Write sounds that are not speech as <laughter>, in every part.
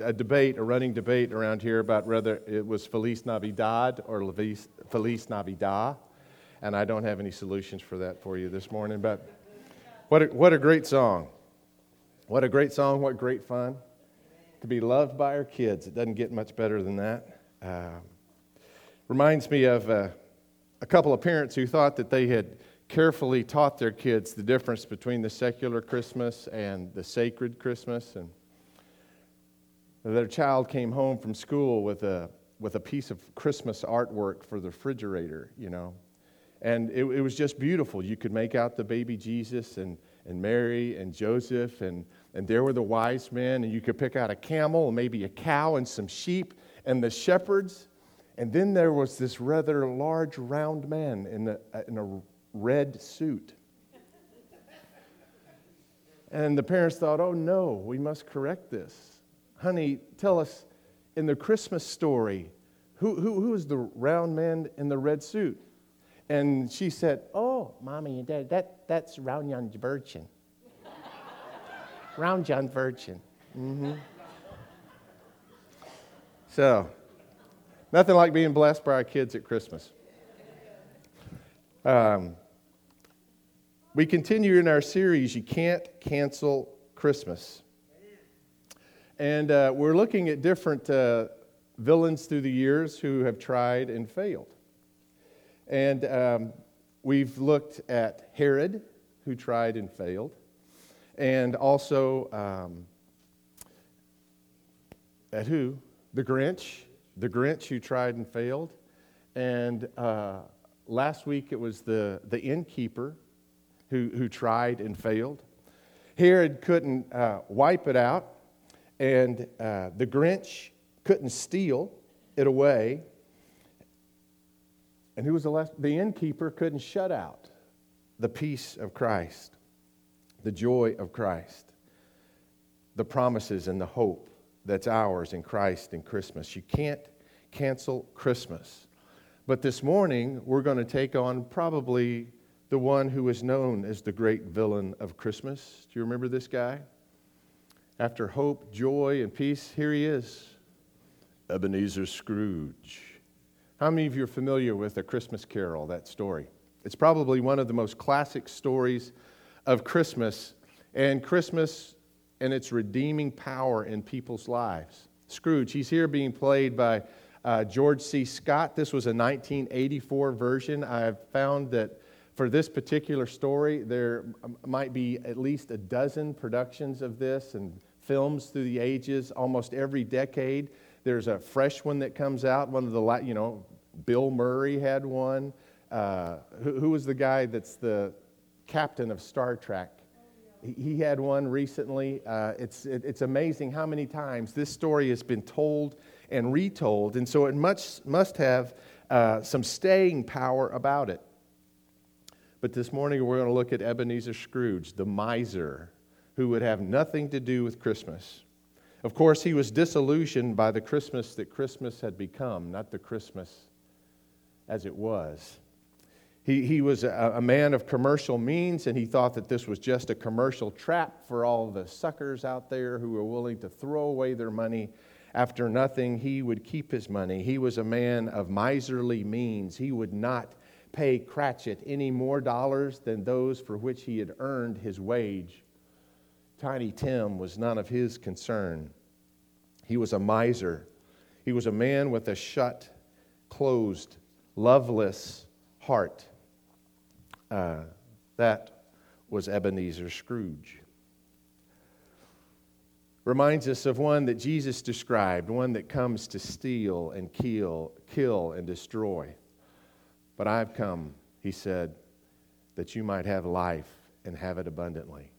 a debate, a running debate around here about whether it was Feliz Navidad or Feliz Navidad, and I don't have any solutions for that for you this morning. But what a, what a great song! What a great song! What great fun to be loved by our kids. It doesn't get much better than that. Uh, reminds me of uh, a couple of parents who thought that they had carefully taught their kids the difference between the secular Christmas and the sacred Christmas, and their child came home from school with a, with a piece of Christmas artwork for the refrigerator, you know. And it, it was just beautiful. You could make out the baby Jesus and, and Mary and Joseph, and, and there were the wise men, and you could pick out a camel and maybe a cow and some sheep and the shepherds. And then there was this rather large, round man in a, in a red suit. And the parents thought, oh no, we must correct this honey, tell us in the Christmas story, who, who, who is the round man in the red suit? And she said, Oh, mommy and dad, that, that's Round Young Virgin. <laughs> round Young Virgin. Mm-hmm. So, nothing like being blessed by our kids at Christmas. Um, we continue in our series, You Can't Cancel Christmas. And uh, we're looking at different uh, villains through the years who have tried and failed. And um, we've looked at Herod, who tried and failed, and also um, at who? The Grinch, the Grinch who tried and failed. And uh, last week it was the, the innkeeper who, who tried and failed. Herod couldn't uh, wipe it out and uh, the Grinch couldn't steal it away. And who was the last? The innkeeper couldn't shut out the peace of Christ, the joy of Christ, the promises and the hope that's ours in Christ in Christmas. You can't cancel Christmas. But this morning, we're going to take on probably the one who is known as the great villain of Christmas. Do you remember this guy? After hope, joy, and peace, here he is Ebenezer Scrooge. How many of you are familiar with A Christmas Carol, that story? It's probably one of the most classic stories of Christmas and Christmas and its redeeming power in people's lives. Scrooge, he's here being played by uh, George C. Scott. This was a 1984 version. I've found that for this particular story, there might be at least a dozen productions of this and films through the ages, almost every decade. There's a fresh one that comes out. One of the, you know, Bill Murray had one. Uh, who, who was the guy that's the captain of Star Trek? He had one recently. Uh, it's, it, it's amazing how many times this story has been told and retold, and so it much, must have uh, some staying power about it. But this morning we're going to look at Ebenezer Scrooge, the miser, who would have nothing to do with Christmas. Of course, he was disillusioned by the Christmas that Christmas had become, not the Christmas as it was. He, he was a, a, man of commercial means, and he thought that this was just a commercial trap for all the suckers out there who were willing to throw away their money after nothing. He would keep his money. He was a man of miserly means. He would not pay Cratchit any more dollars than those for which he had earned his wage. Tiny Tim was none of his concern. He was a miser. He was a man with a shut, closed, loveless heart. Uh, that was Ebenezer Scrooge. Reminds us of one that Jesus described, one that comes to steal and kill, kill and destroy. But I've come, he said, that you might have life and have it abundantly.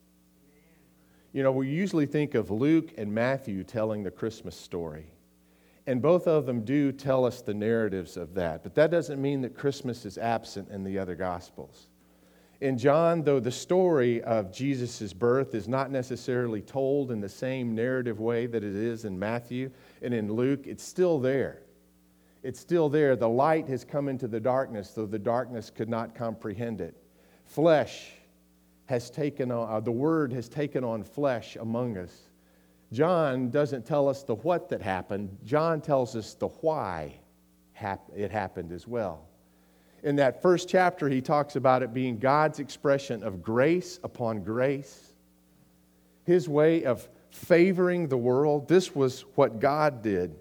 You know, we usually think of Luke and Matthew telling the Christmas story. And both of them do tell us the narratives of that. But that doesn't mean that Christmas is absent in the other Gospels. In John, though the story of Jesus' birth is not necessarily told in the same narrative way that it is in Matthew and in Luke, it's still there it's still there. The light has come into the darkness, though the darkness could not comprehend it. Flesh has taken on, uh, the Word has taken on flesh among us. John doesn't tell us the what that happened, John tells us the why it happened as well. In that first chapter, he talks about it being God's expression of grace upon grace, his way of favoring the world. This was what God did.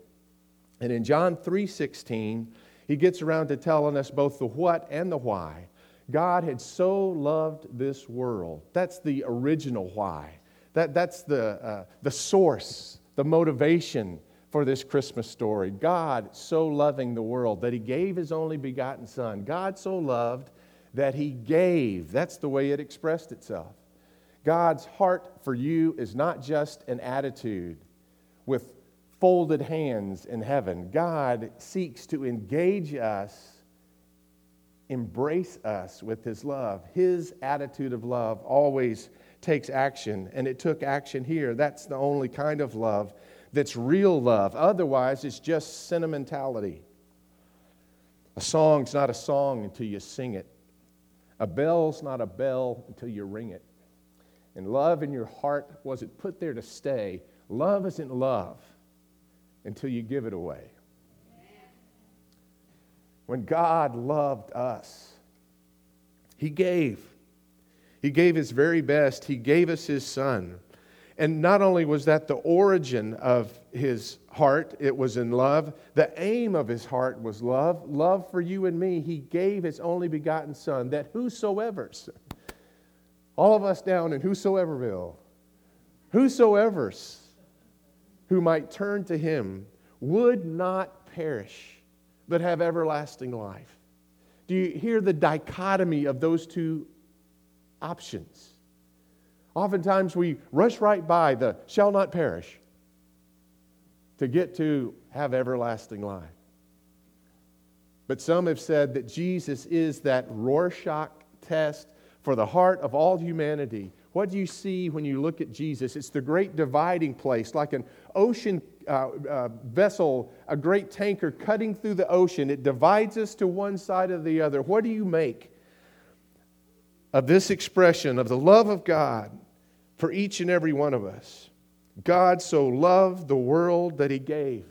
And in John 3:16, he gets around to telling us both the what and the why. God had so loved this world. That's the original why. That, that's the, uh, the source, the motivation for this Christmas story. God so loving the world that he gave his only begotten Son. God so loved that he gave. That's the way it expressed itself. God's heart for you is not just an attitude with folded hands in heaven. God seeks to engage us, embrace us with his love. His attitude of love always takes action, and it took action here. That's the only kind of love that's real love. Otherwise, it's just sentimentality. A song's not a song until you sing it, a bell's not a bell until you ring it. And love in your heart wasn't put there to stay. Love isn't love until you give it away. When God loved us, He gave. He gave his very best. He gave us his son. And not only was that the origin of his heart, it was in love. The aim of his heart was love, love for you and me. He gave his only begotten son that whosoever's, all of us down in whosoeverville, whosoever's who might turn to him would not perish, but have everlasting life. Do you hear the dichotomy of those two options. Oftentimes we rush right by the shall not perish to get to have everlasting life. But some have said that Jesus is that Rorschach test for the heart of all humanity. What do you see when you look at Jesus? It's the great dividing place, like an ocean uh, uh, vessel, a great tanker cutting through the ocean. It divides us to one side or the other. What do you make of this expression of the love of God for each and every one of us. God so loved the world that he gave.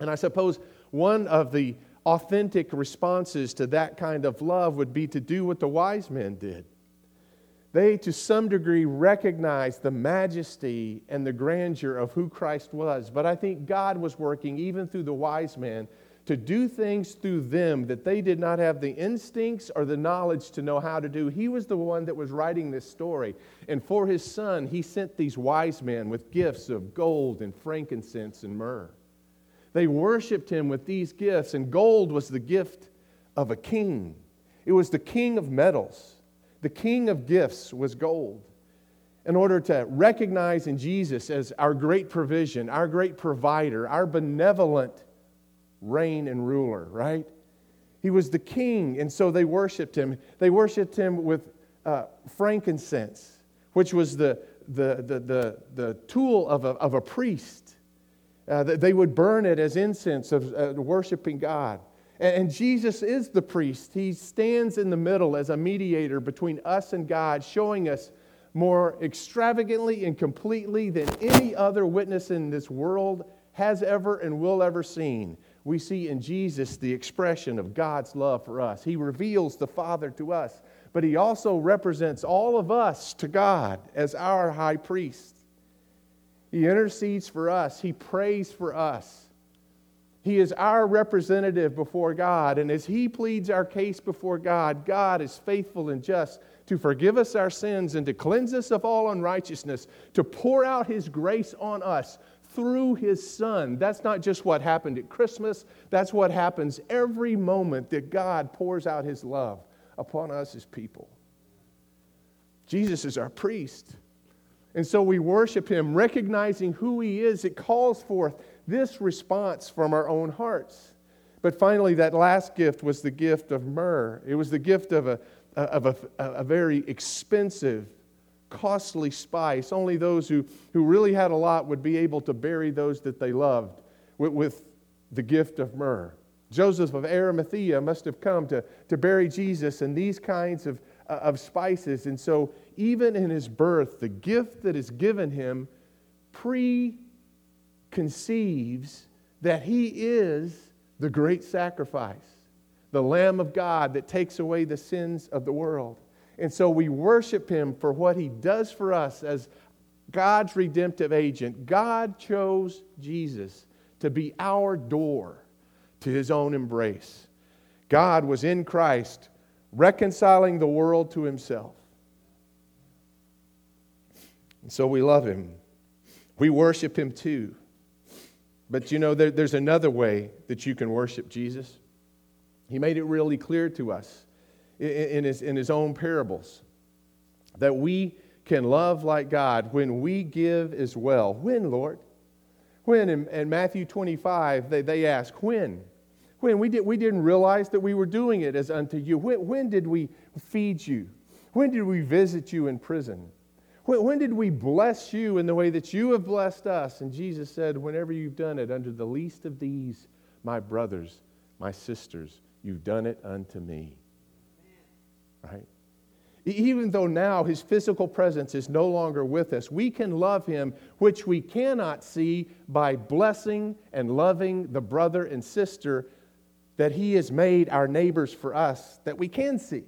And I suppose one of the authentic responses to that kind of love would be to do what the wise men did. They, to some degree, recognized the majesty and the grandeur of who Christ was. But I think God was working even through the wise men to do things through them that they did not have the instincts or the knowledge to know how to do. He was the one that was writing this story. And for his son, he sent these wise men with gifts of gold and frankincense and myrrh. They worshiped him with these gifts, and gold was the gift of a king. It was the king of metals. The king of gifts was gold. In order to recognize in Jesus as our great provision, our great provider, our benevolent reign and ruler, right? He was the king, and so they worshiped him. They worshiped him with uh, frankincense, which was the, the, the, the, the tool of a, of a priest. Uh, they would burn it as incense of uh, worshiping God. And, Jesus is the priest. He stands in the middle as a mediator between us and God, showing us more extravagantly and completely than any other witness in this world has ever and will ever seen we see in Jesus the expression of God's love for us. He reveals the Father to us, but He also represents all of us to God as our high priest. He intercedes for us, He prays for us. He is our representative before God, and as He pleads our case before God, God is faithful and just to forgive us our sins and to cleanse us of all unrighteousness, to pour out His grace on us through his son. That's not just what happened at Christmas, that's what happens every moment that God pours out his love upon us as people. Jesus is our priest. And so we worship him, recognizing who he is. It calls forth this response from our own hearts. But finally, that last gift was the gift of myrrh. It was the gift of a, of a, a very expensive costly spice. Only those who, who really had a lot would be able to bury those that they loved with, with the gift of myrrh. Joseph of Arimathea must have come to, to bury Jesus in these kinds of, of spices. And so, even in his birth, the gift that is given him preconceives that he is the great sacrifice, the Lamb of God that takes away the sins of the world. And so we worship him for what he does for us as God's redemptive agent. God chose Jesus to be our door to his own embrace. God was in Christ reconciling the world to himself. And so we love him. We worship him too. But you know, there, there's another way that you can worship Jesus. He made it really clear to us in, in, his, in his own parables that we can love like God when we give as well. When, Lord? When? In, in Matthew 25, they, they ask, When? When? We, did, we didn't realize that we were doing it as unto you. When, when did we feed you? When did we visit you in prison? When, when did we bless you in the way that you have blessed us? And Jesus said, Whenever you've done it under the least of these, my brothers, my sisters, you've done it unto me. Right? Even though now his physical presence is no longer with us, we can love him, which we cannot see, by blessing and loving the brother and sister that he has made our neighbors for us that we can see.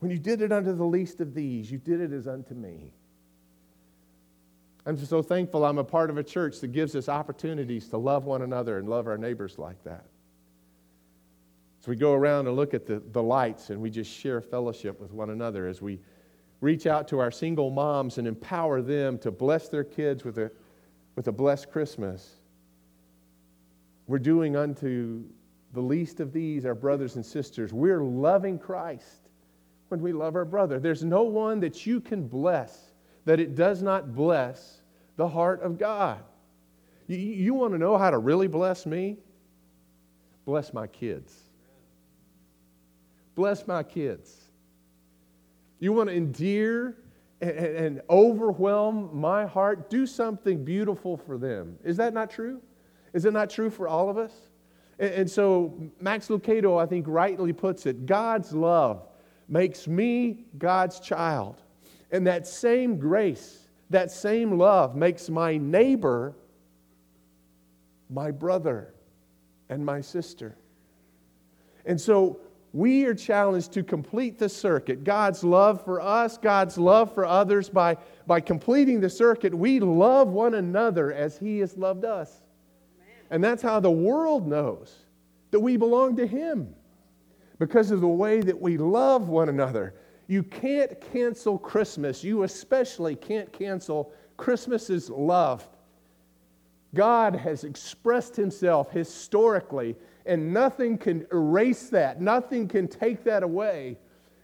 When you did it unto the least of these, you did it as unto me. I'm so thankful I'm a part of a church that gives us opportunities to love one another and love our neighbors like that. So we go around and look at the, the lights and we just share fellowship with one another as we reach out to our single moms and empower them to bless their kids with a, with a blessed Christmas. We're doing unto the least of these, our brothers and sisters. We're loving Christ when we love our brother. There's no one that you can bless that it does not bless the heart of God. You, you want to know how to really bless me? Bless my kids. Bless my kids. You want to endear and, and overwhelm my heart? Do something beautiful for them. Is that not true? Is it not true for all of us? And, and so Max Lucado, I think, rightly puts it God's love makes me God's child. And that same grace, that same love makes my neighbor my brother and my sister. And so we are challenged to complete the circuit. God's love for us, God's love for others, by, by completing the circuit, we love one another as He has loved us. And that's how the world knows that we belong to Him because of the way that we love one another. You can't cancel Christmas. You especially can't cancel Christmas's love. God has expressed Himself historically and nothing can erase that, nothing can take that away.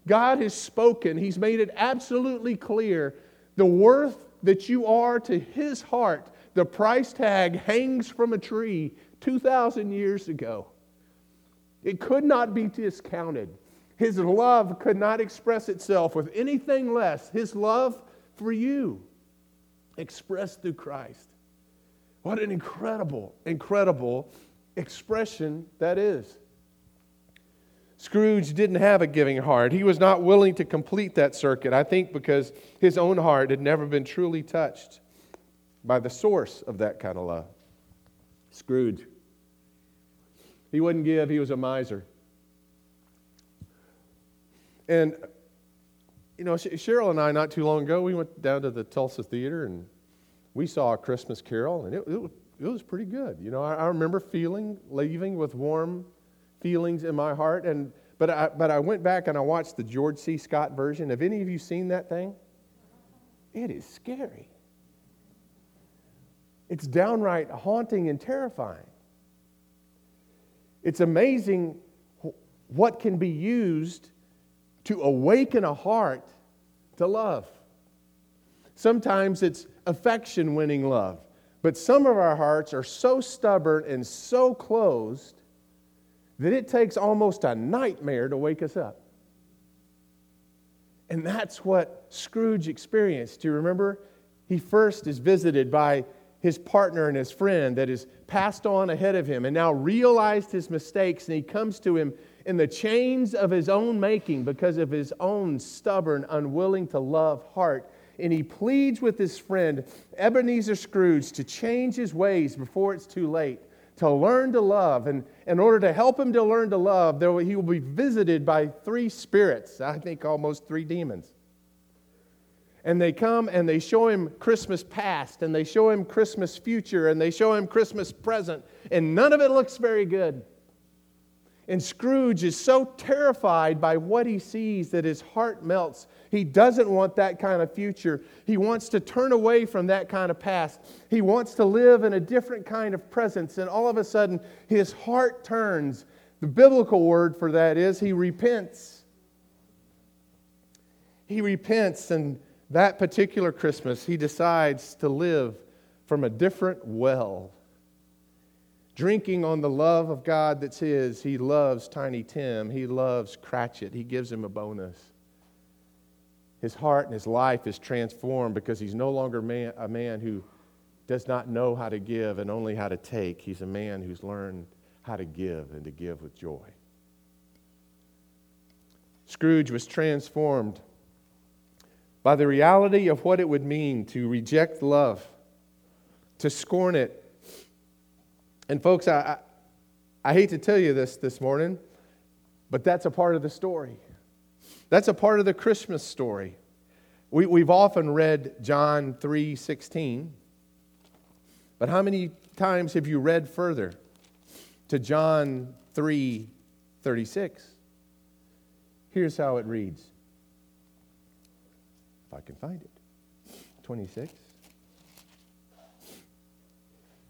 God has spoken, He's made it absolutely clear the worth that you are to His heart. The price tag hangs from a tree 2,000 years ago. It could not be discounted. His love could not express itself with anything less. His love for you expressed through Christ. What an incredible, incredible expression that is. Scrooge didn't have a giving heart. He was not willing to complete that circuit, I think, because his own heart had never been truly touched by the source of that kind of love. Scrooge. He wouldn't give, he was a miser. And, you know, Cheryl and I, not too long ago, we went down to the Tulsa Theater and we saw a Christmas Carol, and it, it, it was pretty good. You know, I, I remember feeling, leaving with warm feelings in my heart. And, but, I, but I went back and I watched the George C. Scott version. Have any of you seen that thing? It is scary. It's downright haunting and terrifying. It's amazing what can be used to awaken a heart to love. Sometimes it's affection winning love. But some of our hearts are so stubborn and so closed that it takes almost a nightmare to wake us up. And that's what Scrooge experienced. Do you remember? He first is visited by his partner and his friend that has passed on ahead of him and now realized his mistakes, and he comes to him in the chains of his own making because of his own stubborn, unwilling to love heart. and he pleads with his friend, Ebenezer Scrooge, to change his ways before it's too late, to learn to love. And in order to help him to learn to love, he will be visited by three spirits, I think almost three demons and they come and they show him Christmas past and they show him Christmas future and they show him Christmas present, and none of it looks very good. And Scrooge is so terrified by what he sees that his heart melts. He doesn't want that kind of future. He wants to turn away from that kind of past. He wants to live in a different kind of presence. And all of a sudden, his heart turns. The biblical word for that is he repents. He repents and that particular Christmas, he decides to live from a different well. Drinking on the love of God that's his, he loves Tiny Tim. He loves Cratchit. He gives him a bonus. His heart and his life is transformed because he's no longer man, a man who does not know how to give and only how to take. He's a man who's learned how to give and to give with joy. Scrooge was transformed by the reality of what it would mean to reject love, to scorn it. And, folks, I, I, I hate to tell you this this morning, but that's a part of the story. That's a part of the Christmas story. We, we've often read John 3 16, but how many times have you read further to John 3 36? Here's how it reads I can find it. 26.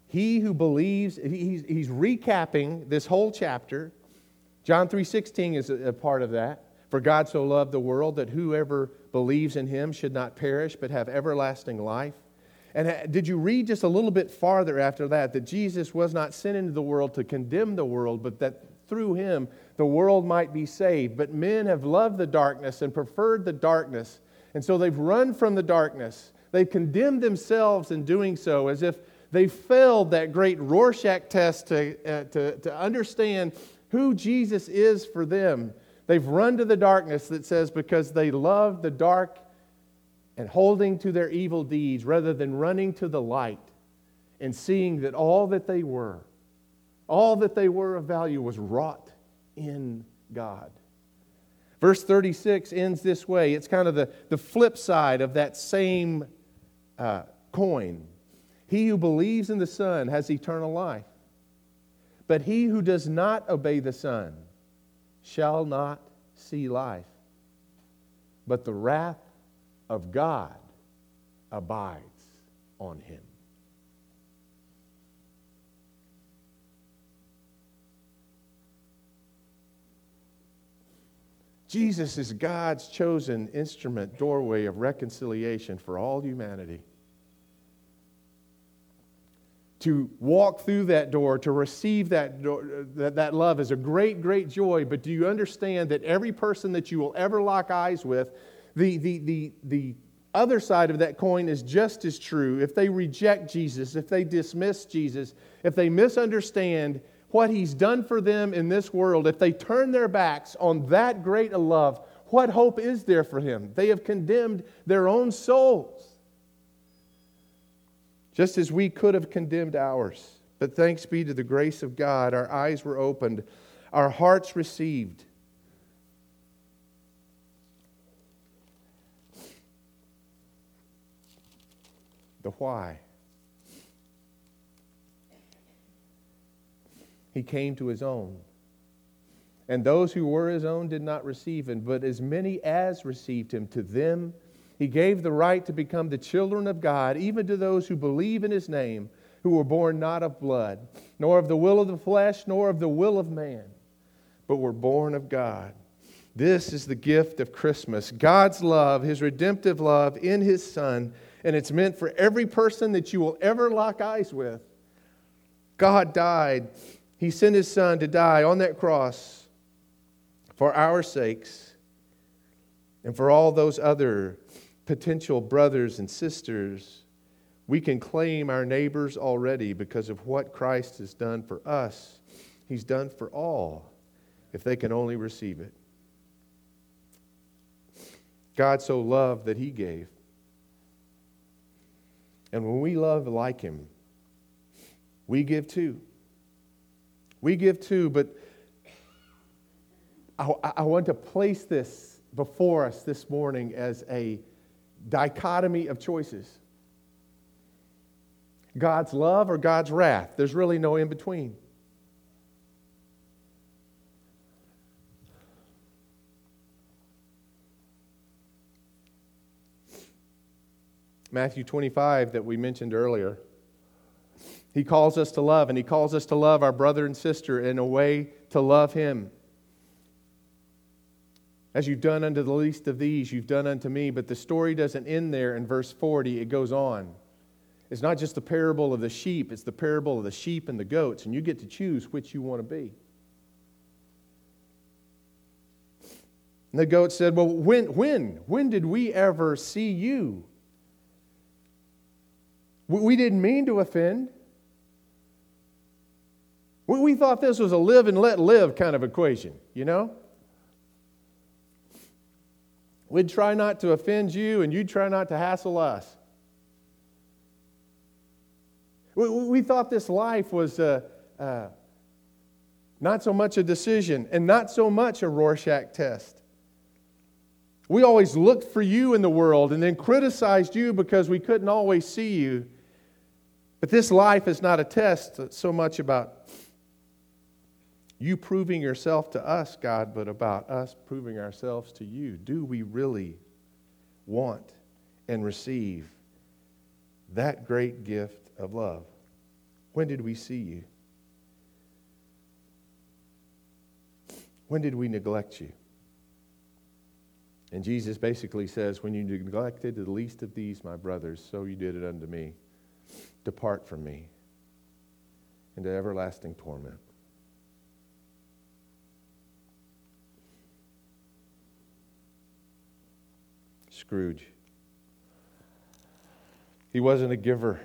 He who believes, he's, he's recapping this whole chapter. John 3.16 is a, a part of that. For God so loved the world that whoever believes in him should not perish but have everlasting life. And uh, did you read just a little bit farther after that that Jesus was not sent into the world to condemn the world, but that through him the world might be saved? But men have loved the darkness and preferred the darkness and so they've run from the darkness. They've condemned themselves in doing so as if they failed that great Rorschach test to, uh, to, to understand who Jesus is for them. They've run to the darkness that says because they love the dark and holding to their evil deeds rather than running to the light and seeing that all that they were, all that they were of value was wrought in God. Verse 36 ends this way. It's kind of the, the flip side of that same uh, coin. He who believes in the Son has eternal life, but he who does not obey the Son shall not see life, but the wrath of God abides on him. Jesus is God's chosen instrument, doorway of reconciliation for all humanity. To walk through that door, to receive that, door, that, that love is a great, great joy. But do you understand that every person that you will ever lock eyes with, the, the, the, the other side of that coin is just as true. If they reject Jesus, if they dismiss Jesus, if they misunderstand what he's done for them in this world, if they turn their backs on that great a love, what hope is there for him? They have condemned their own souls, just as we could have condemned ours. But thanks be to the grace of God, our eyes were opened, our hearts received. The why. He came to his own. And those who were his own did not receive him, but as many as received him, to them he gave the right to become the children of God, even to those who believe in his name, who were born not of blood, nor of the will of the flesh, nor of the will of man, but were born of God. This is the gift of Christmas God's love, his redemptive love in his Son, and it's meant for every person that you will ever lock eyes with. God died he sent his son to die on that cross for our sakes and for all those other potential brothers and sisters. We can claim our neighbors already because of what Christ has done for us. He's done for all if they can only receive it. God so loved that he gave. And when we love like him, we give too. We give too, but I, I, want to place this before us this morning as a dichotomy of choices God's love or God's wrath. There's really no in between. Matthew 25, that we mentioned earlier. He calls us to love, and He calls us to love our brother and sister in a way to love Him. As you've done unto the least of these, you've done unto me. But the story doesn't end there in verse 40, it goes on. It's not just the parable of the sheep, it's the parable of the sheep and the goats, and you get to choose which you want to be. And the goat said, Well, when, when? When did we ever see you? We didn't mean to offend. We thought this was a live and let live kind of equation, you know? We'd try not to offend you, and you'd try not to hassle us. We, we thought this life was uh, uh, not so much a decision and not so much a Rorschach test. We always looked for you in the world and then criticized you because we couldn't always see you. But this life is not a test so much about you proving yourself to us, God, but about us proving ourselves to you. Do we really want and receive that great gift of love? When did we see you? When did we neglect you? And Jesus basically says, When you neglected the least of these, my brothers, so you did it unto me. Depart from me into everlasting torment. Scrooge. He wasn't a giver,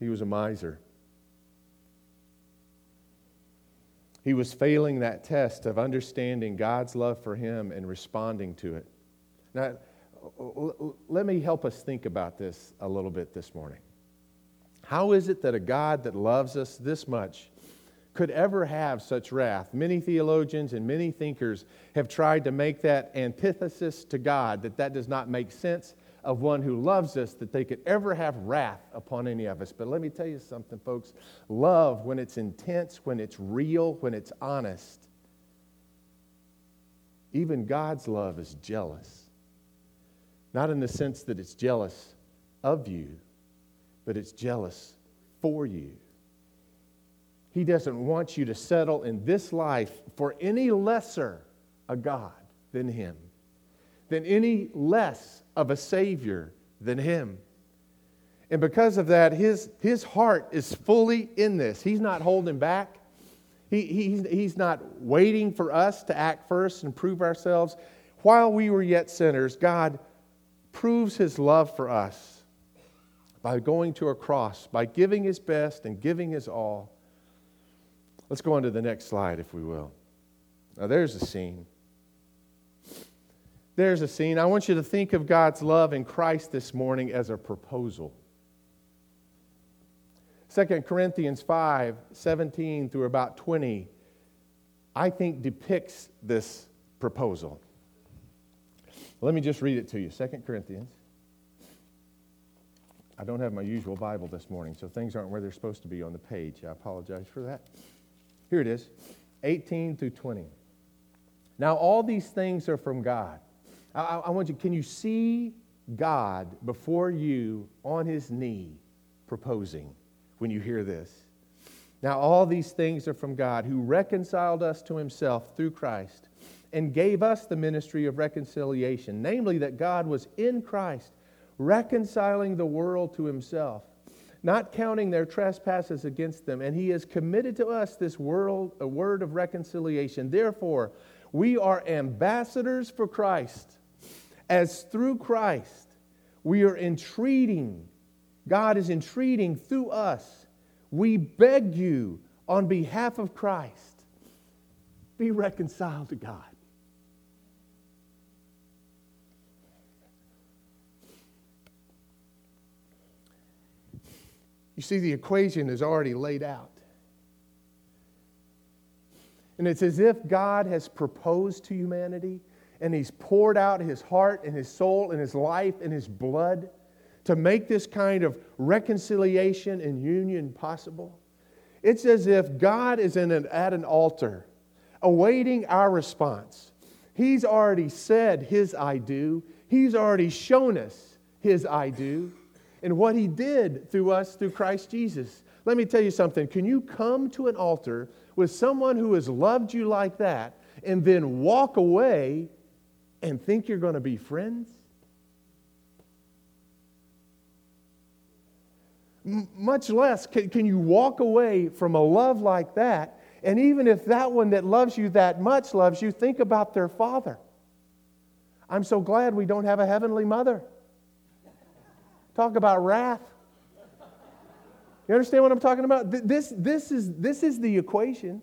he was a miser. He was failing that test of understanding God's love for him and responding to it. Now, let me help us think about this a little bit this morning. How is it that a God that loves us this much could ever have such wrath. Many theologians and many thinkers have tried to make that antithesis to God, that that does not make sense of one who loves us, that they could ever have wrath upon any of us. But let me tell you something, folks. Love, when it's intense, when it's real, when it's honest, even God's love is jealous. Not in the sense that it's jealous of you, but it's jealous for you. He doesn't want you to settle in this life for any lesser a God than Him, than any less of a Savior than Him. And because of that, his, his heart is fully in this. He's not holding back. He, he's, he's not waiting for us to act first and prove ourselves. While we were yet sinners, God proves his love for us by going to a cross, by giving his best and giving his all. Let's go on to the next slide, if we will. Now, there's a scene. There's a scene. I want you to think of God's love in Christ this morning as a proposal. 2 Corinthians 5 17 through about 20, I think depicts this proposal. Let me just read it to you. 2 Corinthians. I don't have my usual Bible this morning, so things aren't where they're supposed to be on the page. I apologize for that. Here it is 18 through 20. Now, all these things are from God. I, I, want you, can you see God before you on his knee proposing when you hear this? Now, all these things are from God who reconciled us to himself through Christ and gave us the ministry of reconciliation, namely that God was in Christ reconciling the world to himself not counting their trespasses against them. And he has committed to us this world, a word of reconciliation. Therefore, we are ambassadors for Christ. As through Christ, we are entreating, God is entreating through us. We beg you on behalf of Christ, be reconciled to God. You see, the equation is already laid out. And it's as if God has proposed to humanity and He's poured out His heart and His soul and His life and His blood to make this kind of reconciliation and union possible. It's as if God is an, at an altar awaiting our response. He's already said His I do, He's already shown us His I do and what He did through us through Christ Jesus. Let me tell you something. Can you come to an altar with someone who has loved you like that and then walk away and think you're going to be friends? M- much less can, can you walk away from a love like that. And even if that one that loves you that much loves you, think about their father. I'm so glad we don't have a heavenly mother. Talk about wrath. You understand what I'm talking about? This, this, is, this is the equation.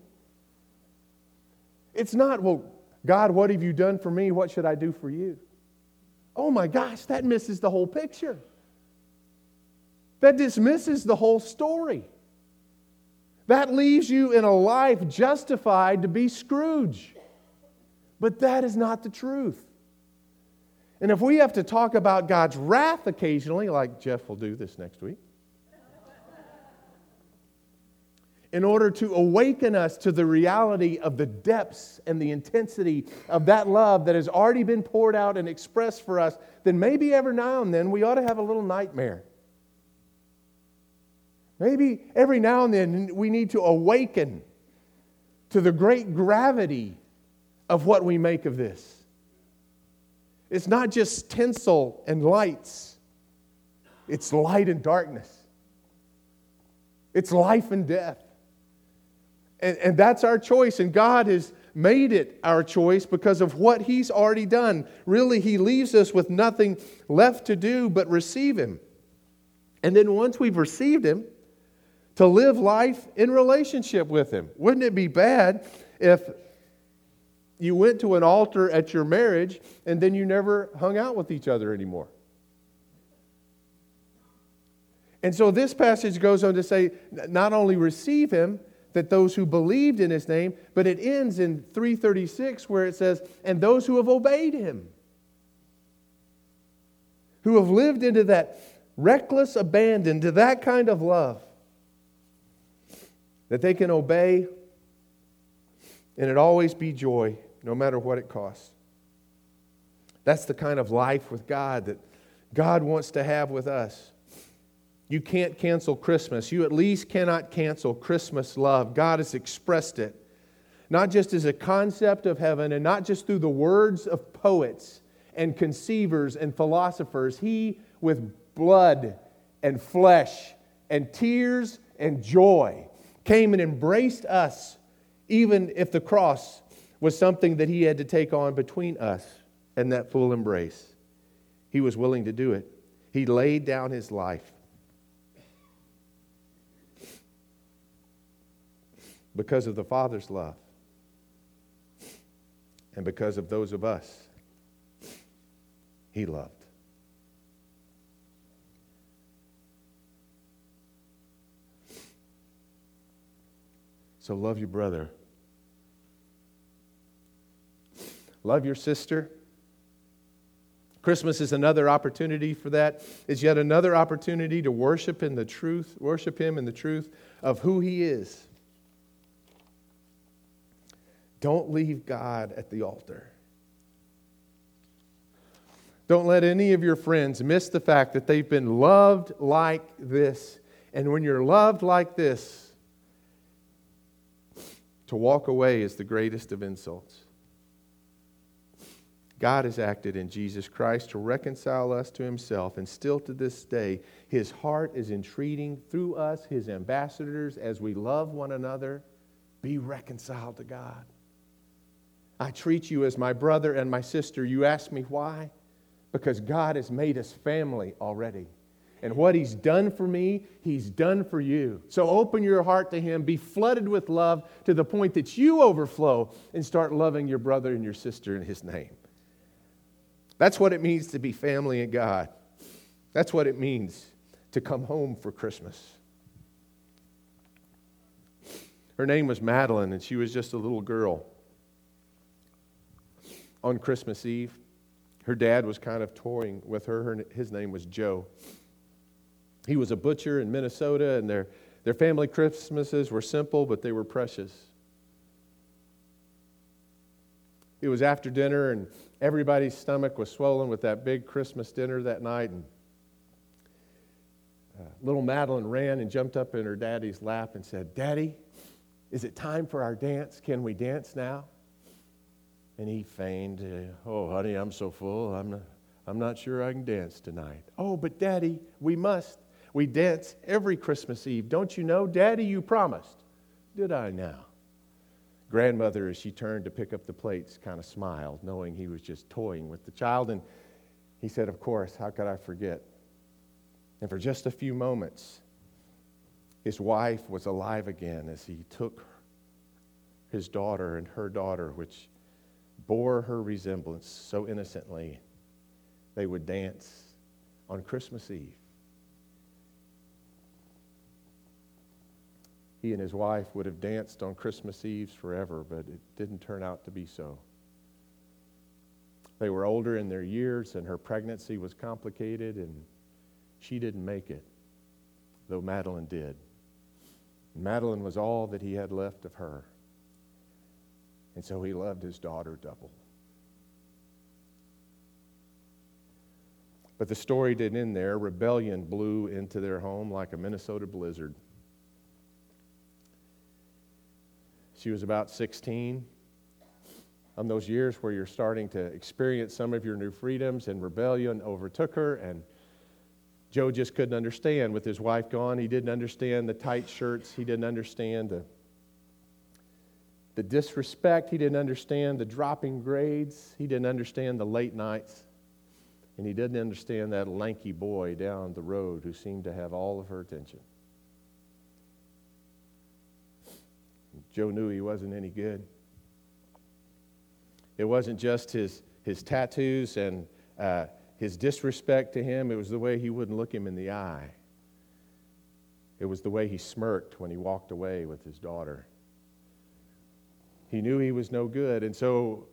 It's not, well, God, what have you done for me? What should I do for you? Oh my gosh, that misses the whole picture. That dismisses the whole story. That leaves you in a life justified to be Scrooge. But that is not the truth. And if we have to talk about God's wrath occasionally, like Jeff will do this next week, in order to awaken us to the reality of the depths and the intensity of that love that has already been poured out and expressed for us, then maybe every now and then we ought to have a little nightmare. Maybe every now and then we need to awaken to the great gravity of what we make of this. It's not just tinsel and lights, it's light and darkness, it's life and death. And, and that's our choice, and God has made it our choice because of what He's already done. Really, He leaves us with nothing left to do but receive Him. And then once we've received Him, to live life in relationship with Him. Wouldn't it be bad if you went to an altar at your marriage and then you never hung out with each other anymore. And so this passage goes on to say not only receive him, that those who believed in his name, but it ends in 336 where it says, and those who have obeyed him, who have lived into that reckless abandon, to that kind of love, that they can obey and it always be joy no matter what it costs. That's the kind of life with God that God wants to have with us. You can't cancel Christmas. You at least cannot cancel Christmas love. God has expressed it, not just as a concept of heaven and not just through the words of poets and conceivers and philosophers. He, with blood and flesh and tears and joy, came and embraced us, even if the cross was something that he had to take on between us and that full embrace. He was willing to do it. He laid down his life. Because of the Father's love and because of those of us he loved. So love your brother Love your sister. Christmas is another opportunity for that. It's yet another opportunity to worship in the truth, worship Him in the truth of who He is. Don't leave God at the altar. Don't let any of your friends miss the fact that they've been loved like this. And when you're loved like this, to walk away is the greatest of insults. God has acted in Jesus Christ to reconcile us to himself, and still to this day, his heart is entreating through us, his ambassadors, as we love one another, be reconciled to God. I treat you as my brother and my sister. You ask me why? Because God has made us family already. And what He's done for me, He's done for you. So open your heart to Him, be flooded with love to the point that you overflow and start loving your brother and your sister in His name. That's what it means to be family in God. That's what it means to come home for Christmas. Her name was Madeline, and she was just a little girl. On Christmas Eve, her dad was kind of toying with her. her his name was Joe. He was a butcher in Minnesota, and their, their family Christmases were simple, but they were precious. It was after dinner, and everybody's stomach was swollen with that big Christmas dinner that night. And uh, little Madeline ran and jumped up in her daddy's lap and said, Daddy, is it time for our dance? Can we dance now? And he feigned, uh, Oh, honey, I'm so full. I'm not, I'm not sure I can dance tonight. Oh, but Daddy, we must. We dance every Christmas Eve. Don't you know? Daddy, you promised. Did I now? Grandmother, as she turned to pick up the plates, kind of smiled, knowing he was just toying with the child. And he said, Of course, how could I forget? And for just a few moments, his wife was alive again as he took his daughter and her daughter, which bore her resemblance so innocently. They would dance on Christmas Eve. He and his wife would have danced on Christmas Eves forever, but it didn't turn out to be so. They were older in their years, and her pregnancy was complicated, and she didn't make it, though Madeline did. Madeline was all that he had left of her. And so he loved his daughter double. But the story didn't end there. Rebellion blew into their home like a Minnesota blizzard. She was about 16. On those years where you're starting to experience some of your new freedoms, and rebellion overtook her, and Joe just couldn't understand with his wife gone. He didn't understand the tight shirts. He didn't understand the, the disrespect. He didn't understand the dropping grades. He didn't understand the late nights. And he didn't understand that lanky boy down the road who seemed to have all of her attention. Joe knew he wasn't any good. It wasn't just his, his tattoos and uh, his disrespect to him, it was the way he wouldn't look him in the eye. It was the way he smirked when he walked away with his daughter. He knew he was no good, and so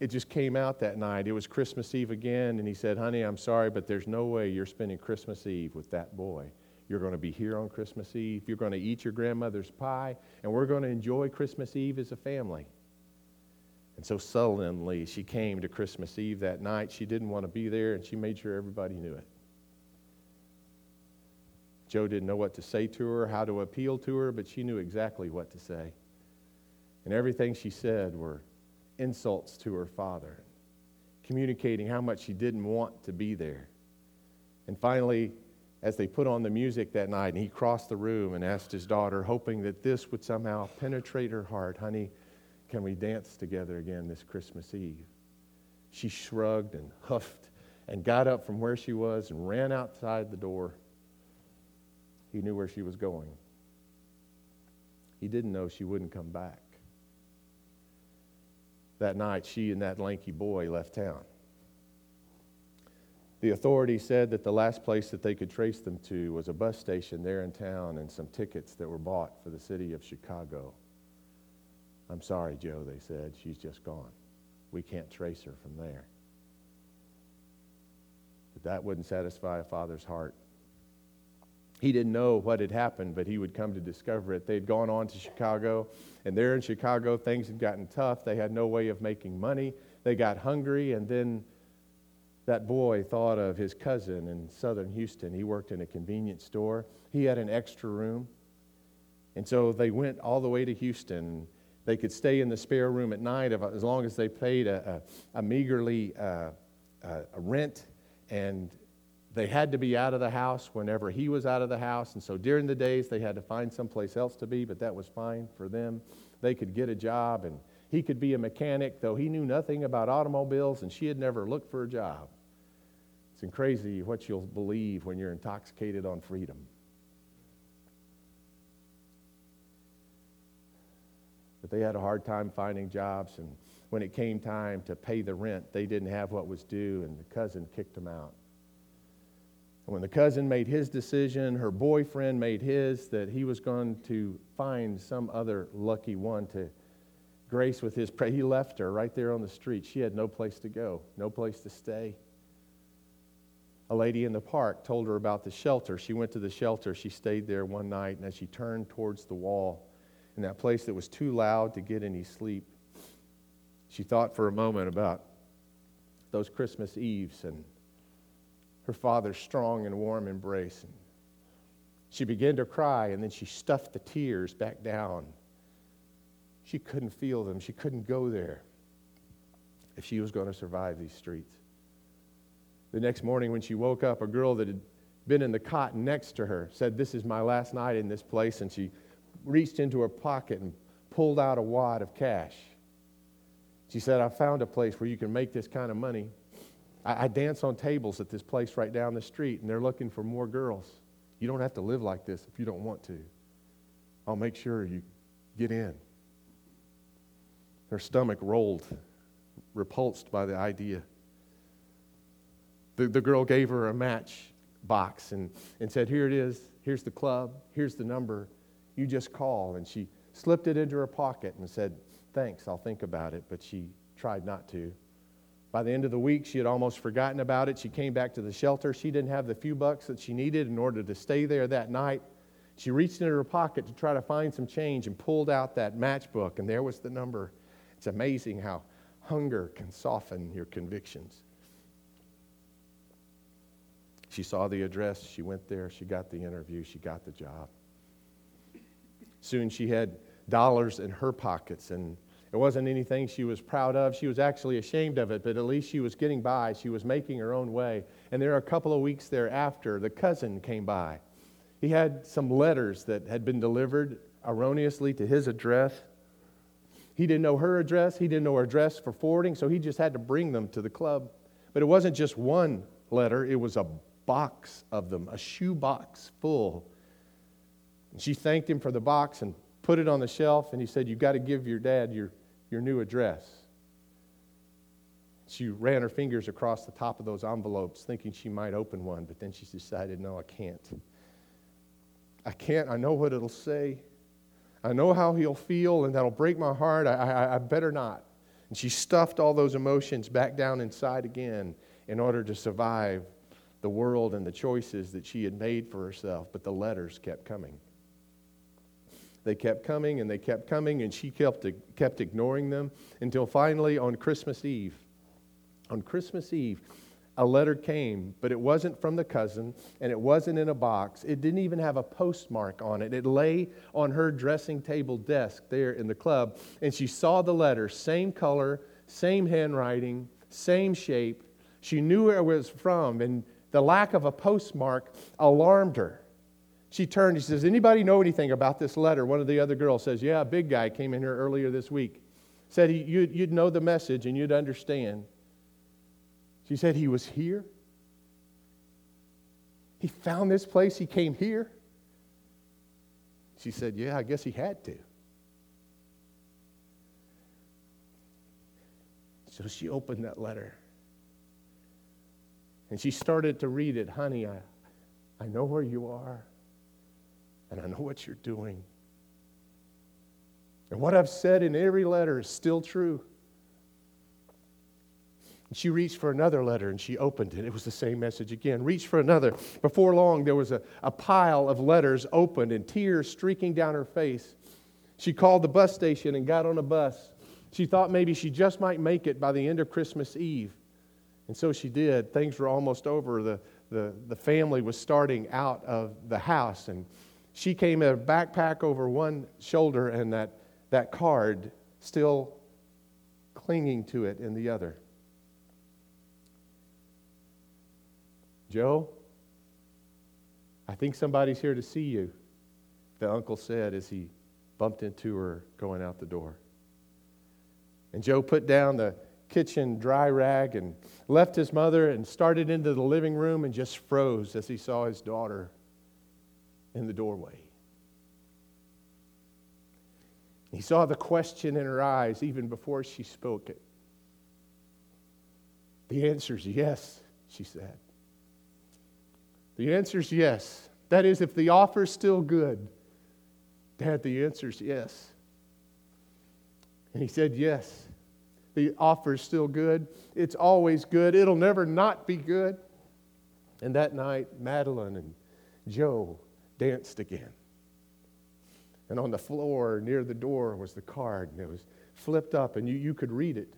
it just came out that night. It was Christmas Eve again, and he said, Honey, I'm sorry, but there's no way you're spending Christmas Eve with that boy. You're going to be here on Christmas Eve. You're going to eat your grandmother's pie, and we're going to enjoy Christmas Eve as a family. And so sullenly, she came to Christmas Eve that night. She didn't want to be there, and she made sure everybody knew it. Joe didn't know what to say to her, how to appeal to her, but she knew exactly what to say. And everything she said were insults to her father, communicating how much she didn't want to be there. And finally, as they put on the music that night, and he crossed the room and asked his daughter, hoping that this would somehow penetrate her heart, Honey, can we dance together again this Christmas Eve? She shrugged and huffed and got up from where she was and ran outside the door. He knew where she was going. He didn't know she wouldn't come back. That night, she and that lanky boy left town. The authorities said that the last place that they could trace them to was a bus station there in town and some tickets that were bought for the city of Chicago. I'm sorry, Joe, they said. She's just gone. We can't trace her from there. But that wouldn't satisfy a father's heart. He didn't know what had happened, but he would come to discover it. They'd gone on to Chicago, and there in Chicago, things had gotten tough. They had no way of making money. They got hungry, and then that boy thought of his cousin in southern Houston. He worked in a convenience store, he had an extra room. And so they went all the way to Houston. They could stay in the spare room at night as long as they paid a, a, a meagerly uh, uh, a rent. And they had to be out of the house whenever he was out of the house. And so during the days, they had to find someplace else to be, but that was fine for them. They could get a job, and he could be a mechanic, though he knew nothing about automobiles, and she had never looked for a job. It's crazy what you'll believe when you're intoxicated on freedom. but they had a hard time finding jobs. And when it came time to pay the rent, they didn't have what was due, and the cousin kicked them out. And when the cousin made his decision, her boyfriend made his that he was going to find some other lucky one to grace with his prayer. He left her right there on the street. She had no place to go, no place to stay. A lady in the park told her about the shelter. She went to the shelter. She stayed there one night, and as she turned towards the wall, in that place that was too loud to get any sleep, she thought for a moment about those Christmas Eves and her father's strong and warm embrace. And she began to cry, and then she stuffed the tears back down. She couldn't feel them, she couldn't go there if she was going to survive these streets. The next morning, when she woke up, a girl that had been in the cot next to her said, This is my last night in this place. And she reached into her pocket and pulled out a wad of cash. She said, I found a place where you can make this kind of money. I, I dance on tables at this place right down the street, and they're looking for more girls. You don't have to live like this if you don't want to. I'll make sure you get in. Her stomach rolled, repulsed by the idea. The, the girl gave her a match box and, and said, Here it is. Here's the club. Here's the number. You just call. And she slipped it into her pocket and said, Thanks, I'll think about it. But she tried not to. By the end of the week, she had almost forgotten about it. She came back to the shelter. She didn't have the few bucks that she needed in order to stay there that night. She reached into her pocket to try to find some change and pulled out that matchbook, and there was the number. It's amazing how hunger can soften your convictions. She saw the address, she went there, she got the interview, she got the job. Soon she had dollars in her pockets, and it wasn't anything she was proud of. She was actually ashamed of it, but at least she was getting by. She was making her own way. And there are a couple of weeks thereafter, the cousin came by. He had some letters that had been delivered erroneously to his address. He didn't know her address, he didn't know her address for forwarding, so he just had to bring them to the club. But it wasn't just one letter, it was a box of them, a shoe box full. And she thanked him for the box and put it on the shelf, and he said, You've got to give your dad your, your new address. She ran her fingers across the top of those envelopes, thinking she might open one, but then she decided, No, I can't. I can't. I know what it'll say. I know how he'll feel, and that'll break my heart. I, I, I better not. And she stuffed all those emotions back down inside again in order to survive the world and the choices that she had made for herself, but the letters kept coming. They kept coming and they kept coming, and she kept, kept ignoring them until finally on Christmas Eve, on Christmas Eve, a letter came, but it wasn't from the cousin and it wasn't in a box. It didn't even have a postmark on it. It lay on her dressing table desk there in the club, and she saw the letter, same color, same handwriting, same shape. She knew where it was from, and the lack of a postmark alarmed her. She turned, she says, Anybody know anything about this letter? One of the other girls says, Yeah, a big guy came in here earlier this week. Said he, you'd, you'd know the message and you'd understand. She said, He was here. He found this place, he came here. She said, Yeah, I guess he had to. So she opened that letter. And she started to read it. Honey, I, I know where you are, and I know what you're doing. And what I've said in every letter is still true. And she reached for another letter and she opened it. It was the same message again. Reached for another. Before long, there was a, a pile of letters opened and tears streaking down her face. She called the bus station and got on a bus. She thought maybe she just might make it by the end of Christmas Eve. And so she did. Things were almost over. The, the, the family was starting out of the house. And she came a backpack over one shoulder and that, that card still clinging to it in the other. Joe, I think somebody's here to see you, the uncle said as he bumped into her going out the door. And Joe put down the kitchen dry rag and left his mother and started into the living room and just froze as he saw his daughter in the doorway. He saw the question in her eyes even before she spoke it. The answer is yes, she said. The answer is yes. That is, if the offer is still good. Dad, the answer is yes. And he said, Yes. The offer is still good. It's always good. It'll never not be good. And that night, Madeline and Joe danced again. And on the floor near the door was the card, and it was flipped up, and you, you could read it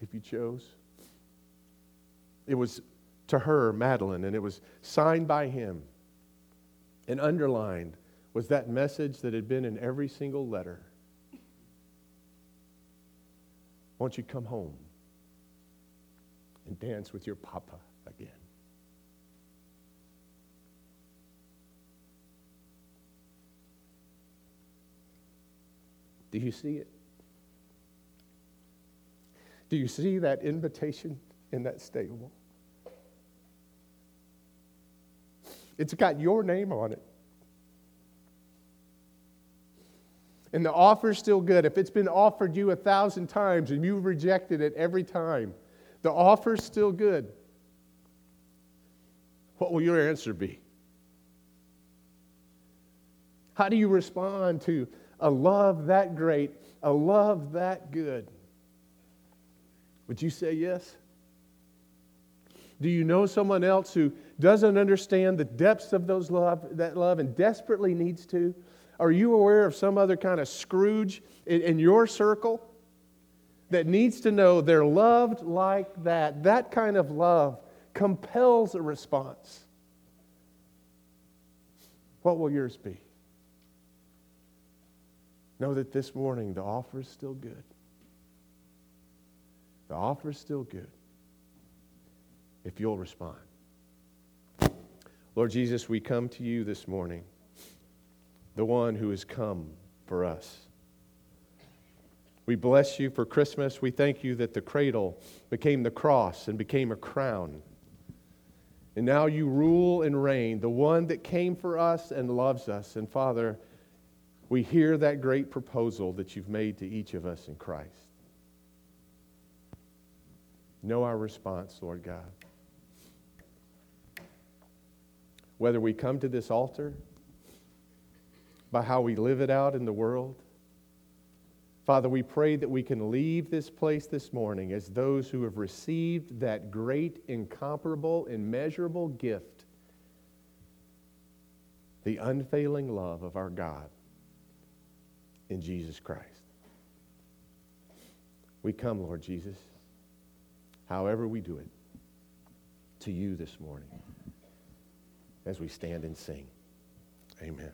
if you chose. It was to her, Madeline, and it was signed by him. And underlined was that message that had been in every single letter. Won't you come home and dance with your papa again? Do you see it? Do you see that invitation in that stable? It's got your name on it. And the offer's still good. If it's been offered you a thousand times and you've rejected it every time, the offer's still good. What will your answer be? How do you respond to a love that great, a love that good? Would you say yes? Do you know someone else who doesn't understand the depths of those love, that love and desperately needs to? Are you aware of some other kind of Scrooge in, in your circle that needs to know they're loved like that? That kind of love compels a response. What will yours be? Know that this morning the offer is still good. The offer is still good if you'll respond. Lord Jesus, we come to you this morning, the one who has come for us. We bless you for Christmas. We thank you that the cradle became the cross and became a crown. And now you rule and reign, the one that came for us and loves us. And Father, we hear that great proposal that you've made to each of us in Christ. Know our response, Lord God. Whether we come to this altar, by how we live it out in the world. Father, we pray that we can leave this place this morning as those who have received that great, incomparable, immeasurable gift the unfailing love of our God in Jesus Christ. We come, Lord Jesus, however we do it, to you this morning as we stand and sing. Amen.